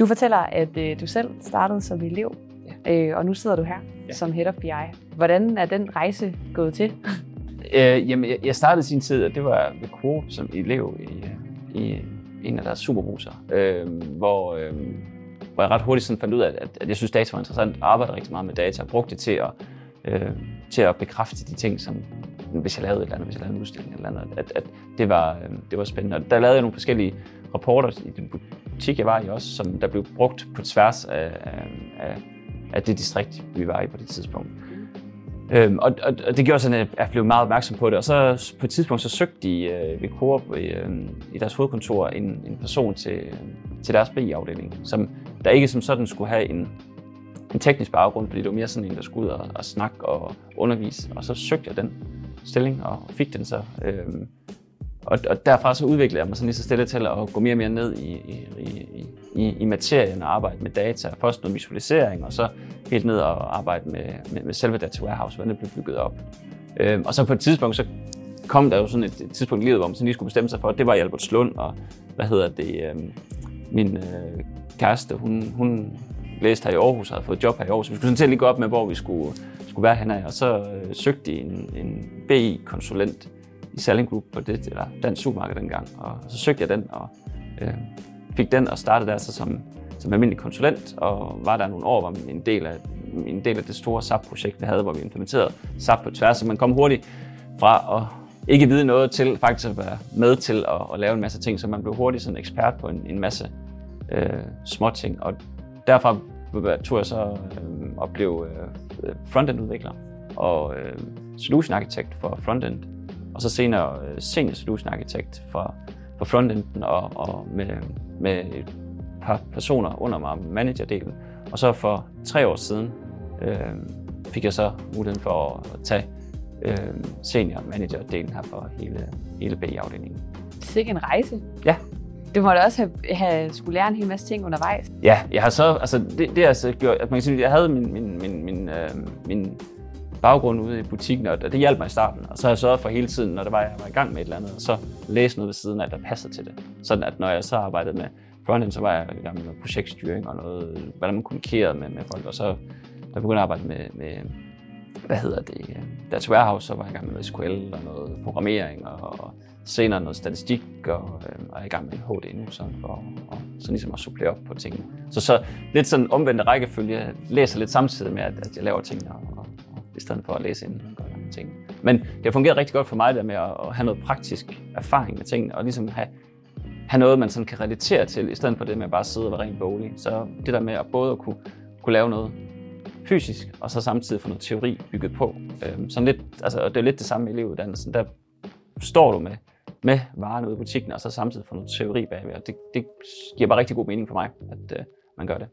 Du fortæller, at øh, du selv startede som elev, ja. øh, og nu sidder du her ja. som Head of BI. Hvordan er den rejse gået til? øh, jamen, jeg startede sin tid, og det var ved Coop som elev i, i en af deres superbruser, øh, hvor, øh, hvor jeg ret hurtigt sådan fandt ud af, at, at jeg synes, data var interessant, og arbejdede rigtig meget med data, og brugte det til at, øh, til at bekræfte de ting, som hvis jeg lavede et eller andet, hvis jeg lavede en udstilling eller andet, at, at det, var, øh, det var spændende. Og der lavede jeg nogle forskellige rapporter i den butik, jeg var i også, som der blev brugt på tværs af, af, af det distrikt, vi var i på det tidspunkt. Øhm, og, og, og det gjorde sådan, at jeg blev meget opmærksom på det. Og så på et tidspunkt, så søgte de øh, ved Coop øh, i deres hovedkontor en, en person til, til deres BI-afdeling, som der ikke som sådan skulle have en, en teknisk baggrund, fordi det var mere sådan en, der skulle ud og, og snakke og undervise. Og så søgte jeg den stilling og fik den så. Øh, og, og derfra så udviklede jeg mig sådan lige så stille til at gå mere og mere ned i, i, i, i, i materien og arbejde med data. Først noget visualisering, og så helt ned og arbejde med, med, med selve data warehouse, hvordan det blev bygget op. Øhm, og så på et tidspunkt, så kom der jo sådan et, et tidspunkt i livet, hvor man sådan lige skulle bestemme sig for, at det var i Albertslund, og hvad hedder det, øhm, min øh, kæreste, hun, hun læste her i Aarhus og havde fået job her i Aarhus, så vi skulle sådan til lige gå op med, hvor vi skulle, skulle være henne og så øh, søgte de en, en BI-konsulent i Salling Group på det, eller Dansk Supermarked dengang. Og så søgte jeg den, og øh, fik den og startede der så som, som almindelig konsulent, og var der nogle år, var en del af, en del af det store SAP-projekt, vi havde, hvor vi implementerede SAP på tværs, så man kom hurtigt fra at ikke vide noget til faktisk at være med til at, at lave en masse ting, så man blev hurtigt sådan ekspert på en, en masse øh, små ting. Og derfra tog jeg så øh, og blev øh, frontend-udvikler og øh, solution architect for frontend og så senere øh, senior solution architect for, for frontenden og, og med, med et par personer under mig, managerdelen. Og så for tre år siden øh, fik jeg så muligheden for at tage øh, senior manager-delen her for hele, hele BI-afdelingen. Sikke en rejse. Ja. Du må da også have, have skulle lære en hel masse ting undervejs. Ja, jeg har så, altså det, det har så gjort, at man kan sige, jeg havde min, min, min, min, øh, min baggrund ude i butikken, og det hjalp mig i starten. Og så har jeg sørget for hele tiden, når det var, jeg var i gang med et eller andet, og så læse noget ved siden af, der passer til det. Sådan at når jeg så arbejdede med frontend, så var jeg i gang med noget projektstyring og noget, hvordan man kommunikerede med, med folk. Og så der begyndte at arbejde med, med hvad hedder det, Data Warehouse, så var jeg i gang med noget SQL og noget programmering og senere noget statistik, og, øh, og er i gang med en HD nu, sådan for og, så ligesom at supplere op på tingene. Så, så lidt sådan omvendt rækkefølge. Jeg læser lidt samtidig med, at, at jeg laver tingene, og, i stedet for at læse ind og gøre nogle ting. Men det har fungeret rigtig godt for mig der med at, have noget praktisk erfaring med tingene, og ligesom have, have noget, man sådan kan relatere til, i stedet for det med at bare sidde og være rent boglig. Så det der med at både at kunne, kunne lave noget fysisk, og så samtidig få noget teori bygget på. Øhm, sådan lidt, altså, det er lidt det samme i elevuddannelsen. Der står du med, med varerne ude i butikken, og så samtidig få noget teori bagved. Og det, det giver bare rigtig god mening for mig, at øh, man gør det.